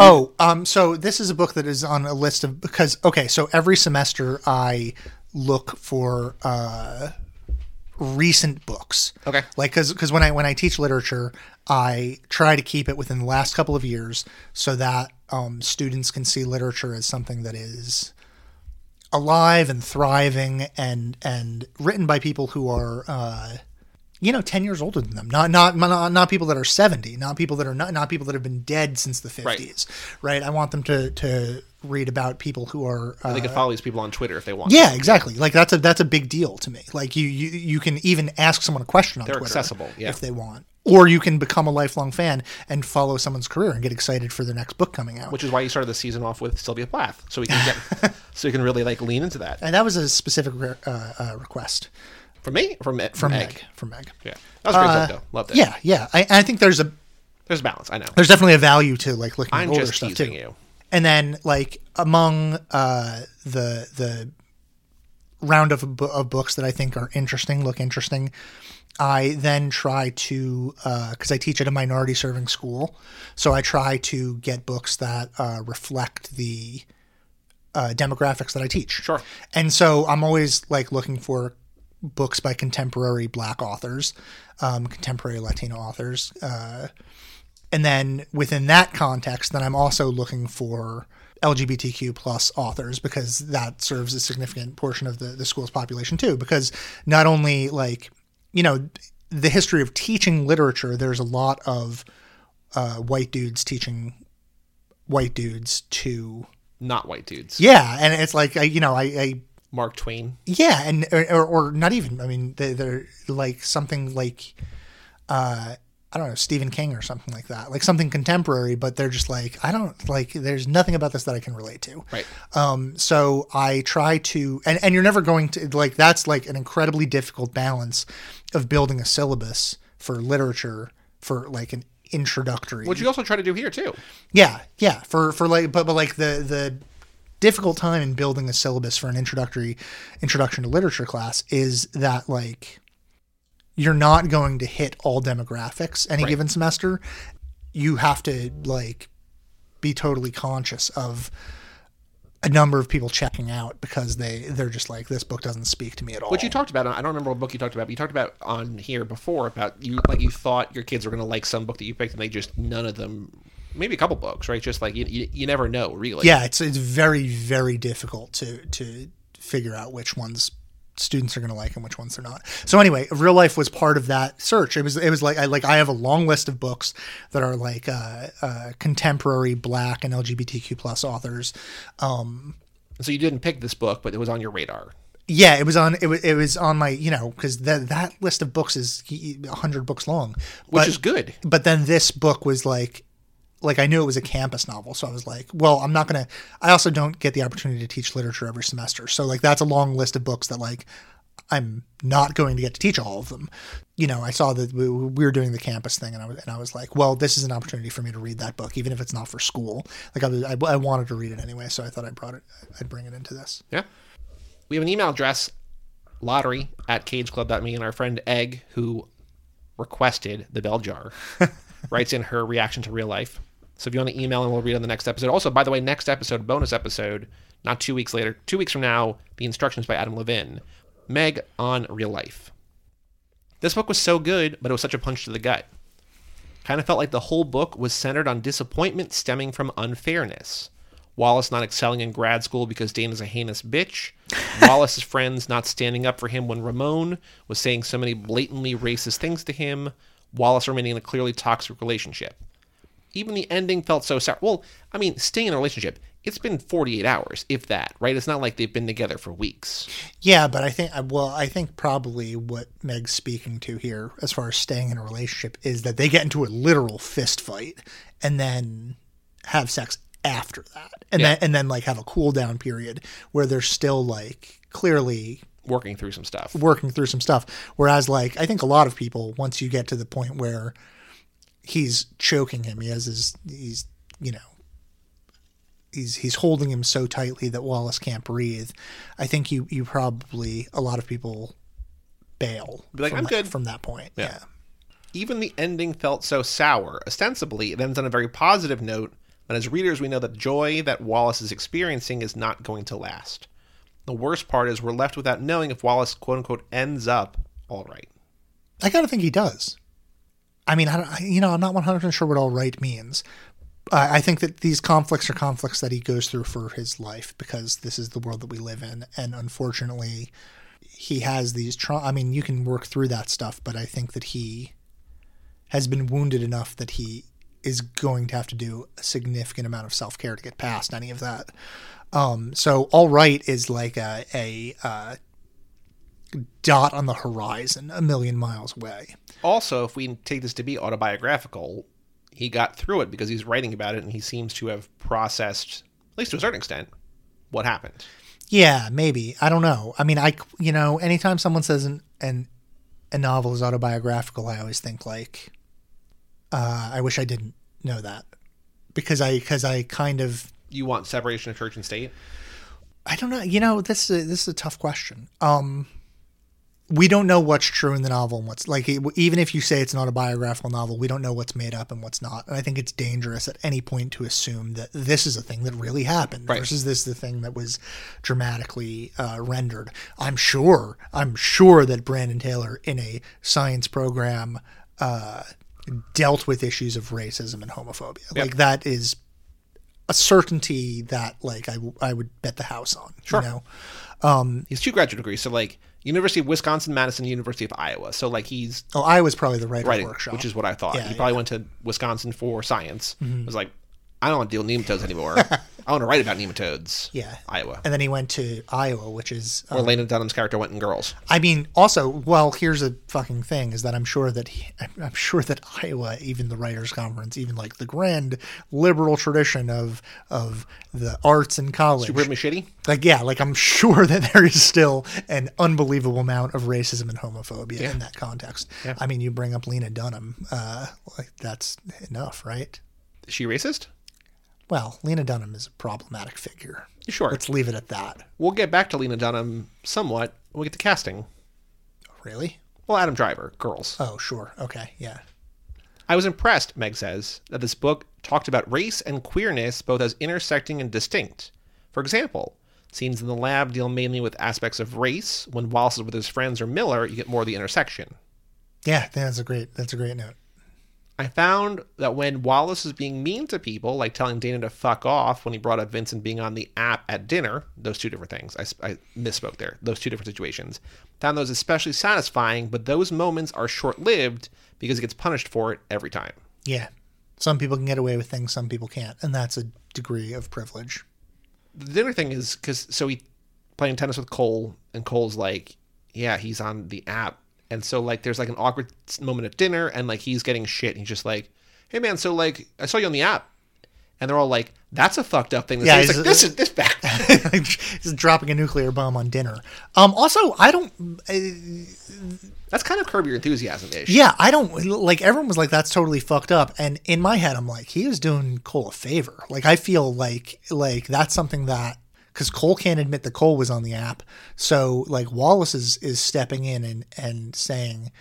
Oh, um, so this is a book that is on a list of because okay, so every semester I look for uh, recent books. Okay. Like because because when I when I teach literature, I try to keep it within the last couple of years so that um, students can see literature as something that is alive and thriving and and written by people who are. Uh, you know, ten years older than them. Not not not, not people that are seventy. Not people that are not not people that have been dead since the fifties. Right. I want them to to read about people who are. Uh, They can follow these people on Twitter if they want. yeah, exactly. Like that's a that's a big deal to me. Like you you you can even ask someone a question on They're Twitter accessible, yeah. if they want, or you can become a lifelong fan and follow someone's career and get excited for their next book coming out. Which is why you started the season off with Sylvia Plath, so we can get, so you can really like lean into that. and that was a specific re- uh, uh, request From me, from from, from Meg. Meg. From Meg. Yeah, that was great Uh, book though. Loved it. Yeah, yeah. I, I think there's a there's balance. I know. there's definitely a value to like looking I'm at older stuff too. you. And then like among uh, the the round of, of books that I think are interesting, look interesting, I then try to because I teach at a minority serving school, so I try to get books that uh, reflect the uh, demographics that I teach. Sure. And so I'm always like looking for books by contemporary Black authors, um, contemporary Latino authors, uh, and then within that context, then I'm also looking for LGBTQ plus authors because that serves a significant portion of the, the school's population too. Because not only like, you know, the history of teaching literature, there's a lot of uh, white dudes teaching white dudes to, Not white dudes. yeah. And it's like, I, you know, I, I Mark Twain. yeah, and or, or not even. I mean, they, they're like something like, uh, I don't know, Stephen King or something like that, like something contemporary. But they're just like, I don't like. There's nothing about this that I can relate to. Right. Um, so I try to, and and you're never going to like. That's like an incredibly difficult balance of building a syllabus for literature for like an introductory. Which you also try to do here too. Yeah, yeah. For for like, but but like the the difficult time in building a syllabus for an introductory introduction to literature class is that like you're not going to hit all demographics any Right. given semester. You have to like be totally conscious of a number of people checking out because they they're just like this book doesn't speak to me at all. Which you talked about. I don't remember what book you talked about. But you talked about on here before about you like you thought your kids were going to like some book that you picked, and they just none of them. Maybe a couple books, right? Just like you, you, you never know, really. yeah, it's it's very very difficult to to figure out which ones students are going to like and which ones they're not. So anyway, real life was part of that search. It was it was like I like I have a long list of books that are like uh, uh, contemporary Black and LGBTQ plus authors. Um, So you didn't pick this book, but it was on your radar. yeah, it was on it was it was on my you know because that that list of books is hundred books long, Which But- is good. but then this book was like like I knew it was a campus novel, so I was like, well, I'm not gonna. I also don't get the opportunity to teach literature every semester, so like that's a long list of books that like I'm not going to get to teach all of them. You know, I saw that we, we were doing the campus thing, and I was and I was like, well, this is an opportunity for me to read that book, even if it's not for school. Like I was, I, I wanted to read it anyway, so I thought I brought it. I'd bring it into this. Yeah. We have an email address, lottery at cageclub.me, and our friend Meg, who requested the bell jar, writes in her reaction to real life. So if you want to email and we'll read on the next episode. Also, by the way, next episode, bonus episode, not two weeks later, two weeks from now, the instructions by Adam Levin. Meg on real life. This book was so good, but it was such a punch to the gut. Kind of felt like the whole book was centered on disappointment stemming from unfairness. Wallace not excelling in grad school because Dana's a heinous bitch. Wallace's friends not standing up for him when Ramon was saying so many blatantly racist things to him. Wallace remaining in a clearly toxic relationship. Even the ending felt so sour. Well, I mean, staying in a relationship, it's been 48 hours, if that, right? It's not like they've been together for weeks. Yeah, but I think well, I think probably what Meg's speaking to here, as far as staying in a relationship, is that they get into a literal fist fight and then have sex after that, and Yeah. then and then like have a cool down period where they're still like clearly Working through some stuff. working through some stuff. Whereas like I think a lot of people, once you get to the point where he's choking him, he has his he's you know he's he's holding him so tightly that Wallace can't breathe. I think you you probably a lot of people bail Be like, "I'm that, good." from that point. Yeah. Yeah. Even the ending felt so sour. Ostensibly, it ends on a very positive note, but as readers, we know that the joy that Wallace is experiencing is not going to last. The worst part is we're left without knowing if Wallace, quote unquote, ends up all right. I gotta think he does. I mean, I don't, you know, I'm not 100% sure what all right means. I I think that these conflicts are conflicts that he goes through for his life because this is the world that we live in. And unfortunately, he has these I mean, you can work through that stuff, but I think that he has been wounded enough that he is going to have to do a significant amount of self care to get past any of that. Um, so, all right is like a, a uh, dot on the horizon, a million miles away. Also, if we take this to be autobiographical, he got through it because he's writing about it and he seems to have processed, at least to a certain extent, what happened. Yeah, maybe. I don't know. I mean, I you know, anytime someone says an an a novel is autobiographical, I always think like, uh, I wish I didn't know that because I because I kind of You want separation of church and state? I don't know. You know, this is this is a tough question. Um, we don't know what's true in the novel and what's like. Even if you say it's an autobiographical novel, we don't know what's made up and what's not. And I think it's dangerous at any point to assume that this is a thing that really happened Right. versus this is the thing that was dramatically uh, rendered. I'm sure. I'm sure that Brandon Taylor in a science program uh, dealt with issues of racism and homophobia. Like that is a certainty that like I, I would bet the house on. Sure. You know. He's two graduate degrees, so like University of Wisconsin, Madison, University of Iowa. So like he's Oh, Iowa's probably the writer's writing, workshop. which is what I thought. Yeah, he probably went to Wisconsin for science. Mm-hmm. Was like, I don't want to deal with nematodes anymore. I want to write about nematodes. yeah, Iowa. And then he went to Iowa, which is where Lena Dunham's character went in Girls. I mean, also, well, here's a fucking thing: is that I'm sure that he, I'm sure that Iowa, even the writers' conference, even like the grand liberal tradition of of the arts in college, Supremely shitty. like yeah, like I'm sure that there is still an unbelievable amount of racism and homophobia in that context. I mean, you bring up Lena Dunham, uh, like that's enough, right? Is she racist? Well, Lena Dunham is a problematic figure. Sure. Let's leave it at that. We'll get back to Lena Dunham somewhat when we get to casting. Really? Well, Adam Driver, Girls. Oh, sure. Okay. Yeah. I was impressed, Meg says, that this book talked about race and queerness both as intersecting and distinct. For example, scenes in the lab deal mainly with aspects of race. When Wallace is with his friends or Miller, you get more of the intersection. Yeah. That's a great. That's a great note. I found that when Wallace is being mean to people, like telling Dana to fuck off when he brought up Vincent being on the app at dinner, those two different things—I misspoke there. Those two different situations. Found those especially satisfying, but those moments are short lived because he gets punished for it every time. Yeah. Some people can get away with things, some people can't, and that's a degree of privilege. The dinner thing is because so he playing tennis with Cole, and Cole's like, yeah, he's on the app. And so like there's like an awkward moment at dinner and like he's getting shit and he's just like, Hey man, so like I saw you on the app. And they're all like, That's a fucked up thing to Yeah, say. He's- like this is this back Just dropping a nuclear bomb on dinner. Um. Also, I don't. Uh, That's kind of curb your enthusiasm ish. yeah, I don't like. Everyone was like, "That's totally fucked up," and in my head, I'm like, he was doing Cole a favor. Like, I feel like like that's something that because Cole can't admit that Cole was on the app, so like Wallace is is stepping in and and saying.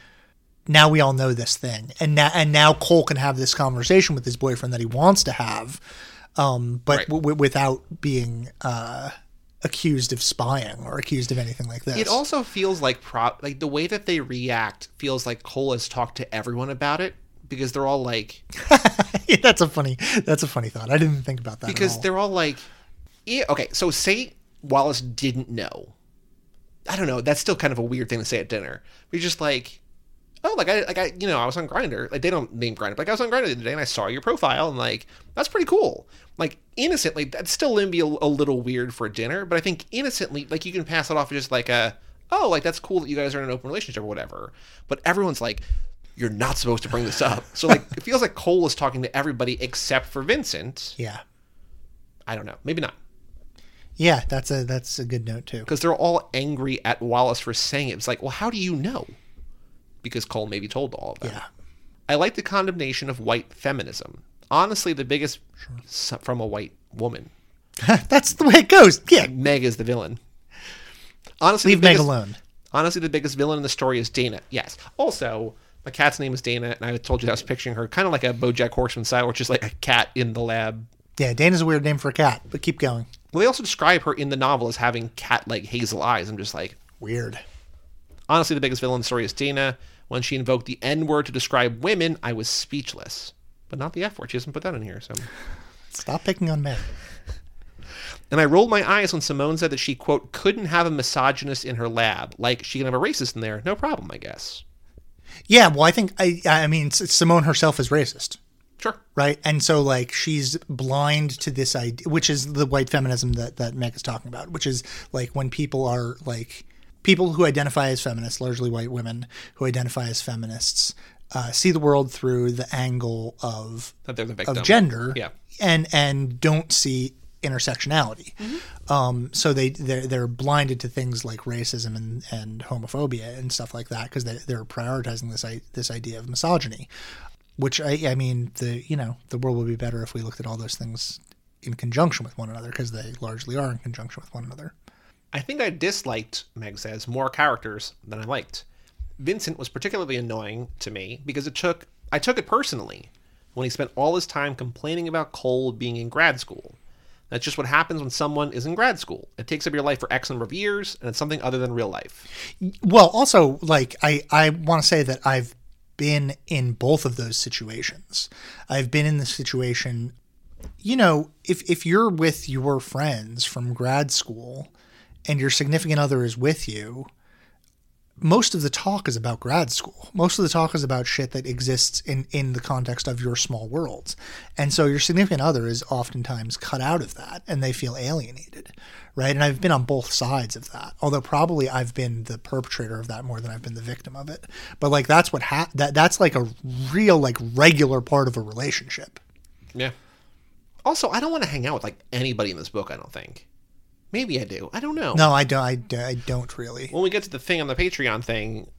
Now we all know this thing, and now and now Cole can have this conversation with his boyfriend that he wants to have, um, but Right. w- w- without being uh, accused of spying or accused of anything like this. It also feels like pro like the way that they react feels like Cole has talked to everyone about it because they're all like Yeah, that's a funny that's a funny thought. I didn't think about that at because they're all like yeah, okay so say wallace didn't know. I don't know that's still kind of a weird thing to say at dinner. We're just like oh like i like i you know i was on Grindr like they don't name Grindr like i was on Grindr the other day and i saw your profile and like that's pretty cool. Like innocently that's still gonna be a, a little weird for a dinner but i think innocently like you can pass it off as just like a oh like that's cool that you guys are in an open relationship or whatever. But everyone's like you're not supposed to bring this up. So like it feels like cole is talking to everybody except for vincent. Yeah. i don't know maybe not Yeah, that's a that's a good note too. because they're all angry at Wallace for saying it. It's like, well, how do you know? Because Cole maybe told all of them. Yeah. I like the condemnation of white feminism. Honestly, the biggest s- from a white woman. that's the way it goes. Yeah. Meg is the villain. Honestly, Leave the Meg biggest, alone. Honestly, the biggest villain in the story is Dana. Yes. Also, my cat's name is Dana, and I told you I was picturing her kind of like a BoJack Horseman style, which is like a cat in the lab Yeah, Dana's a weird name for a cat, but keep going. Well, they also describe her in the novel as having cat-like hazel eyes. I'm just like, Weird. honestly, the biggest villain in the story is Dana. When she invoked the N word to describe women, I was speechless. But not the F word. She doesn't put that in here. So, Stop picking on men. and I rolled my eyes when Simone said that she quote couldn't have a misogynist in her lab. Like she can have a racist in there, no problem, I guess. Yeah, well, I think I I mean Simone herself is racist, Sure. right? And so like she's blind to this idea, which is the white feminism that that Meg is talking about, which is like when people are like people who identify as feminists, largely white women who identify as feminists, uh, see the world through the angle of the of gender, Yeah. and and don't see intersectionality. Um, so they they're, they're blinded to things like racism and, and homophobia and stuff like that because they, they're prioritizing this i- this idea of misogyny. Which I I mean the you know the world would be better if we looked at all those things in conjunction with one another because they largely are in conjunction with one another. I think I disliked, Meg says, more characters than I liked. Vincent was particularly annoying to me because it took I took it personally when he spent all his time complaining about Cole being in grad school. That's just what happens when someone is in grad school. It takes up your life for X number of years, and it's something other than real life. Well, also like I I want to say that I've been in both of those situations. I've been in the situation you know, if if you're with your friends from grad school and your significant other is with you, most of the talk is about grad school. Most of the talk is about shit that exists in in the context of your small worlds. And so your significant other is oftentimes cut out of that and they feel alienated. Right? And I've been on both sides of that. Although probably I've been the perpetrator of that more than I've been the victim of it. But like that's what ha- that that's like a real like regular part of a relationship. Yeah. Also, I don't want to hang out with like anybody in this book. I don't think. Maybe I do. I don't know. No, I don't I, I don't really. When we get to the thing on the Patreon thing,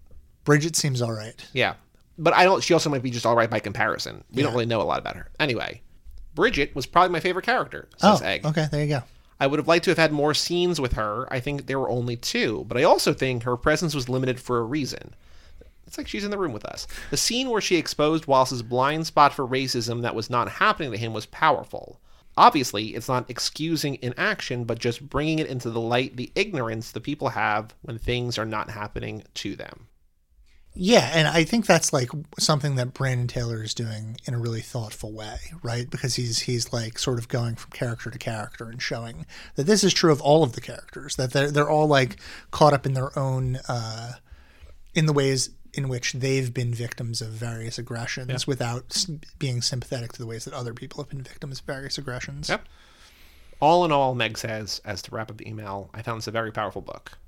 Bridget seems all right. Yeah. But I don't she also might be just all right by comparison. We don't really know a lot about her. Anyway, Bridget was probably my favorite character, says Oh, Meg. okay, there you go. I would have liked to have had more scenes with her. I think there were only two, but I also think her presence was limited for a reason. It's like she's in the room with us. The scene where she exposed Wallace's blind spot for racism that was not happening to him was powerful. Obviously, it's not excusing inaction, but just bringing it into the light the ignorance the people have when things are not happening to them. Yeah, and I think that's like something that Brandon Taylor is doing in a really thoughtful way, right? Because he's he's like sort of going from character to character and showing that this is true of all of the characters that they're they're all like caught up in their own uh, in the ways in which they've been victims of various aggressions without being sympathetic to the ways that other people have been victims of various aggressions. Yep. All in all, Meg says, as to wrap up the email, I found this a very powerful book.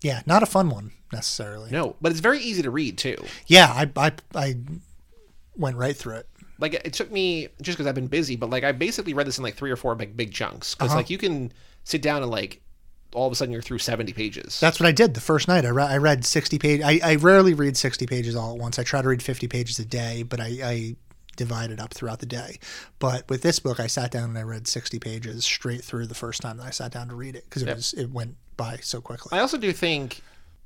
Yeah, not a fun one necessarily. No, but it's very easy to read too. Yeah, I I I went right through it. Like it took me just because I've been busy, but like I basically read this in like three or four big big chunks because uh-huh. like you can sit down and like all of a sudden you're through seventy pages. That's what I did the first night. I, re- I read 60 pages. I, I rarely read 60 pages all at once. I try to read 50 pages a day, but I, I divide it up throughout the day. But with this book, I sat down and I read 60 pages straight through the first time that I sat down to read it because it was it went by so quickly. I also do think,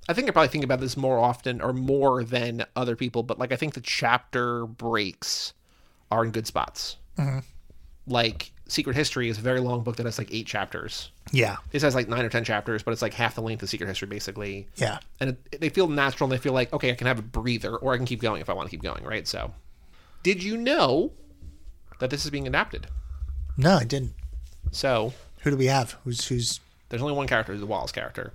I think I probably think about this more often or more than other people, but like I think the chapter breaks are in good spots. Mm-hmm. Like Secret History is a very long book that has like eight chapters. yeah, This has like nine or ten chapters, but it's like half the length of Secret History basically. yeah. and it, they feel natural and they feel like okay i can have a breather or i can keep going if i want to keep going right so did you know that this is being adapted No, I didn't. so Who do we have? Who's who's? there's only one character the wallace character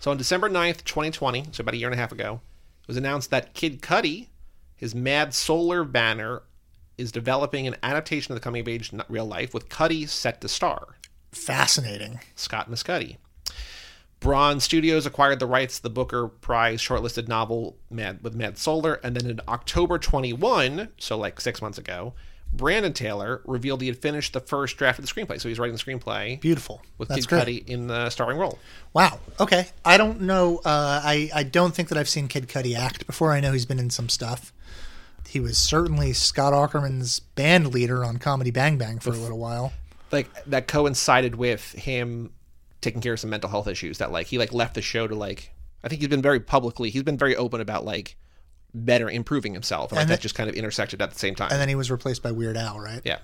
so on december 9th 2020 so about a year and a half ago it was announced that Kid Cudi his mad solar banner is developing an adaptation of the coming of age not real life with Cudi set to star Fascinating. Scott Mescudi. Braun Studios acquired the rights to the Booker Prize shortlisted novel Mad with Mad Solar, and then in October 21, so like six months ago, Brandon Taylor revealed he had finished the first draft of the screenplay. So he's writing the screenplay Beautiful. with That's Kid great. Cudi in the starring role. Wow. Okay. I don't know. Uh, I I don't think that I've seen Kid Cudi act before. I know he's been in some stuff. He was certainly Scott Aukerman's band leader on Comedy Bang Bang for a little while. Like that coincided with him taking care of some mental health issues. That like he like left the show to like I think he's been very publicly he's been very open about like better improving himself, and, like And that the- just kind of intersected at the same time. And then he was replaced by Weird Al, right? yeah.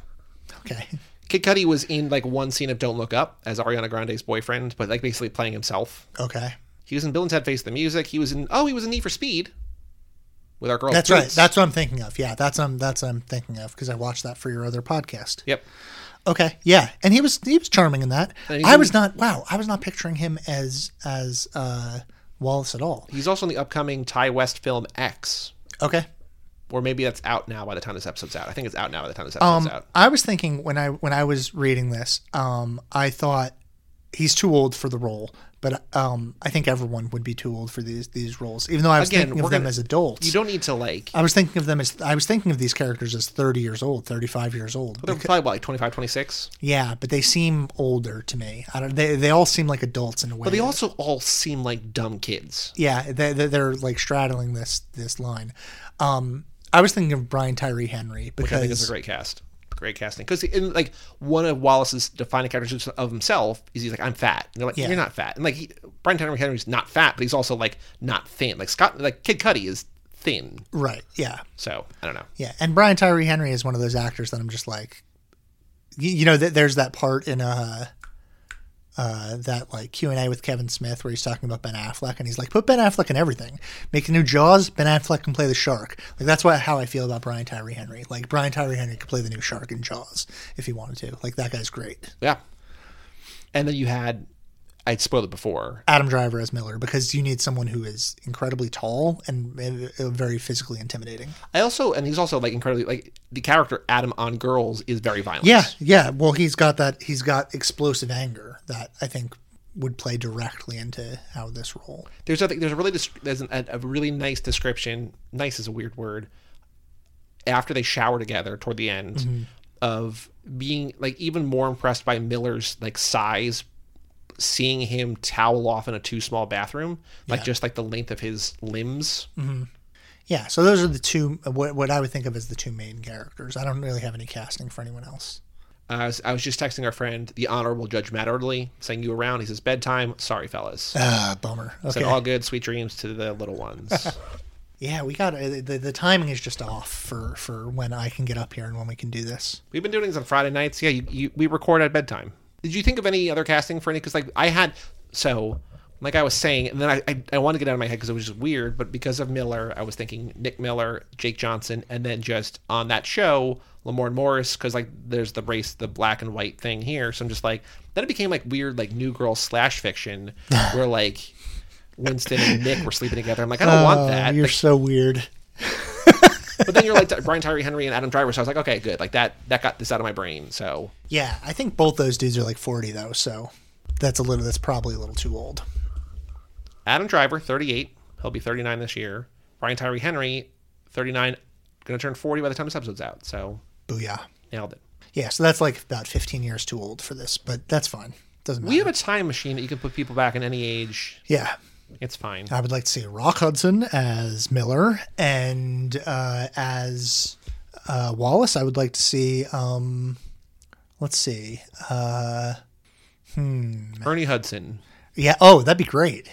Okay. Kid Cudi was in like one scene of Don't Look Up as Ariana Grande's boyfriend, but like basically playing himself. Okay. He was in Bill and Ted Face the Music. He was in oh, he was in Need for Speed with our girl. That's right. That's what I'm thinking of. Yeah, that's um that's what I'm thinking of because I watched that for your other podcast. yep. Okay, yeah, and he was he was charming in that. I in- was not. Wow, I was not picturing him as as uh, Wallace at all. He's also in the upcoming Ti West film X, Okay. or maybe that's out now by the time this episode's out. I think it's out now by the time this episode's Um, out. I was thinking when I when I was reading this, um, I thought he's too old for the role, but um, I think everyone would be too old for these these roles. Even though I was Again, thinking of them gonna- as adults, You don't need to like. I was thinking of them as I was thinking of these characters as thirty years old, thirty five years old. They're probably what, like 25, 26. Yeah, but they seem older to me. I don't. They they all seem like adults in a way. But they also all seem like dumb kids. yeah, they, they- they're like straddling this this line. Um, I was thinking of Brian Tyree Henry which I think is a great cast. Great casting. Because like one of Wallace's defining characteristics of himself is he's like, I'm fat. And they're like, Yeah. You're not fat. And like he, Brian Tyree Henry's not fat, but he's also like not thin. Like Scott like Kid Cudi is thin. right, yeah, So I don't know. yeah. And Brian Tyree Henry is one of those actors that I'm just like, you, you know, th- there's that part in uh uh, that like Q and A with Kevin Smith where he's talking about Ben Affleck and he's like, put Ben Affleck in everything. Make a new Jaws. Ben Affleck can play the shark. Like that's what how I feel about Brian Tyree Henry. Like Brian Tyree Henry could play the new shark in Jaws if he wanted to. Like that guy's great. Yeah. And then you had I'd spoiled it before. Adam Driver as Miller because you need someone who is incredibly tall and uh, very physically intimidating. I also and he's also like incredibly like the character Adam on Girls is very violent. Yeah, yeah. Well, he's got that. He's got explosive anger that I think would play directly into how this role. There's a there's a really dis- there's an, a really nice description. Nice is a weird word. After they shower together toward the end, Mm-hmm. of being like even more impressed by Miller's like size, seeing him towel off in a too small bathroom, like Yeah. just like the length of his limbs. Yeah. So those are the two. What, what I would think of as the two main characters. I don't really have any casting for anyone else. I was I was just texting our friend, the Honorable Judge Matt Orderly, saying you around. He says bedtime. Sorry, fellas. Ah, bummer. Said all good, sweet dreams to the little ones. Yeah, we got uh, the the timing is just off for for when I can get up here and when we can do this. We've been doing these on Friday nights. Yeah, you, you, we record at bedtime. Did you think of any other casting for any? Because like I had, so like I was saying, and then I I, I wanted to get out of my head because it was just weird. But because of Miller, I was thinking Nick Miller, Jake Johnson, and then just on that show, Lamorne Morris. Because like there's the race, the black and white thing here. So I'm just like then it became like weird like new girl slash fiction where like Winston and Nick were sleeping together. I'm like I don't oh, want Oh, that. You're Like, so weird. But then you're like Brian Tyree Henry and Adam Driver. So I was like okay, good. Like that that got this out of my brain. So. Yeah, I think both those dudes are like 40 though, so that's a little. That's probably a little too old. Adam Driver, 38. He'll be 39 this year. Brian Tyree Henry, 39. Going to turn 40 by the time this episode's out. So Booyah. nailed it. Yeah, so that's like about 15 years too old for this, but that's fine. Doesn't matter. We have a time machine that you can put people back in any age. yeah, It's fine. I would like to see Rock Hudson as Miller, and uh, as uh, Wallace, I would like to see. Um, let's see. Uh, Ernie Hudson, yeah. Oh, that'd be great.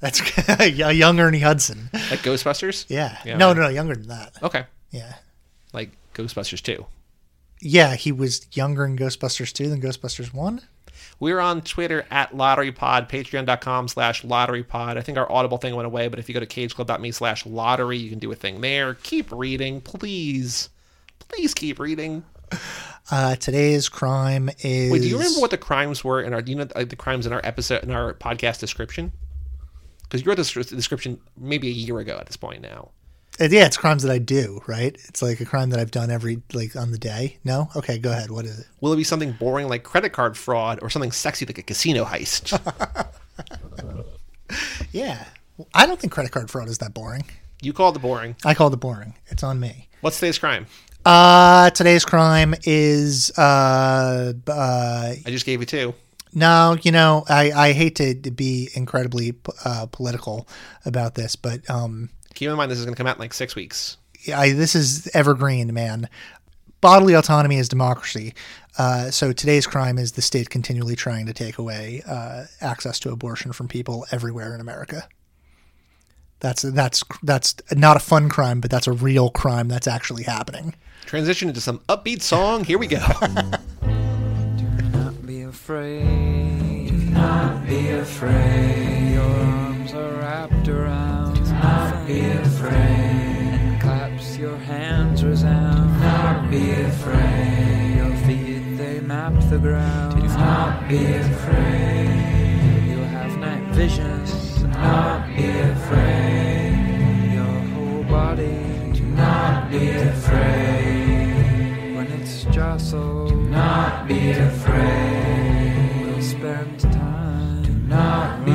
That's a young Ernie Hudson. like Ghostbusters. Yeah. Yeah, no, no, no, younger than that. Okay. Yeah. Like Ghostbusters 2. Yeah, he was younger in Ghostbusters 2 than Ghostbusters 1. We're on Twitter at LotteryPod, patreon.com slash LotteryPod. I think our Audible thing went away, but if you go to cageclub.me slash lottery, you can do a thing there. Keep reading, please. Please keep reading. Uh, today's crime is. Wait, do you remember what the crimes were in our? Do you know the crimes in our episode in our podcast description? Because you wrote this description maybe a year ago at this point now. Uh, yeah, it's crimes that I do, right? It's like a crime that I've done every like on the day. No, okay, go ahead. What is it? Will it be something boring like credit card fraud, or something sexy like a casino heist? Yeah, I don't think credit card fraud is that boring. you called it boring. I called it boring. It's on me. What's today's crime? Uh, today's crime is uh, uh, I just gave you two. no, you know, I, I hate to, to be incredibly uh, political about this, but um, Keep in mind this is going to come out in like six weeks. I, this is evergreen, man. Bodily autonomy is democracy. Uh, so today's crime is the state continually trying to take away uh, access to abortion from people everywhere in America. That's that's that's not a fun crime, but that's a real crime that's actually happening. Transition into some upbeat song. Here we go. afraid. Do not be afraid. Your arms are wrapped around. Do not be afraid. And claps your hands resound. Do not be afraid. Your feet they map the ground. Do not be afraid. You'll have night visions. Do not be afraid. Your whole body. Do not be afraid. When it's jostled. Do not be afraid. We'll spend time. Do not be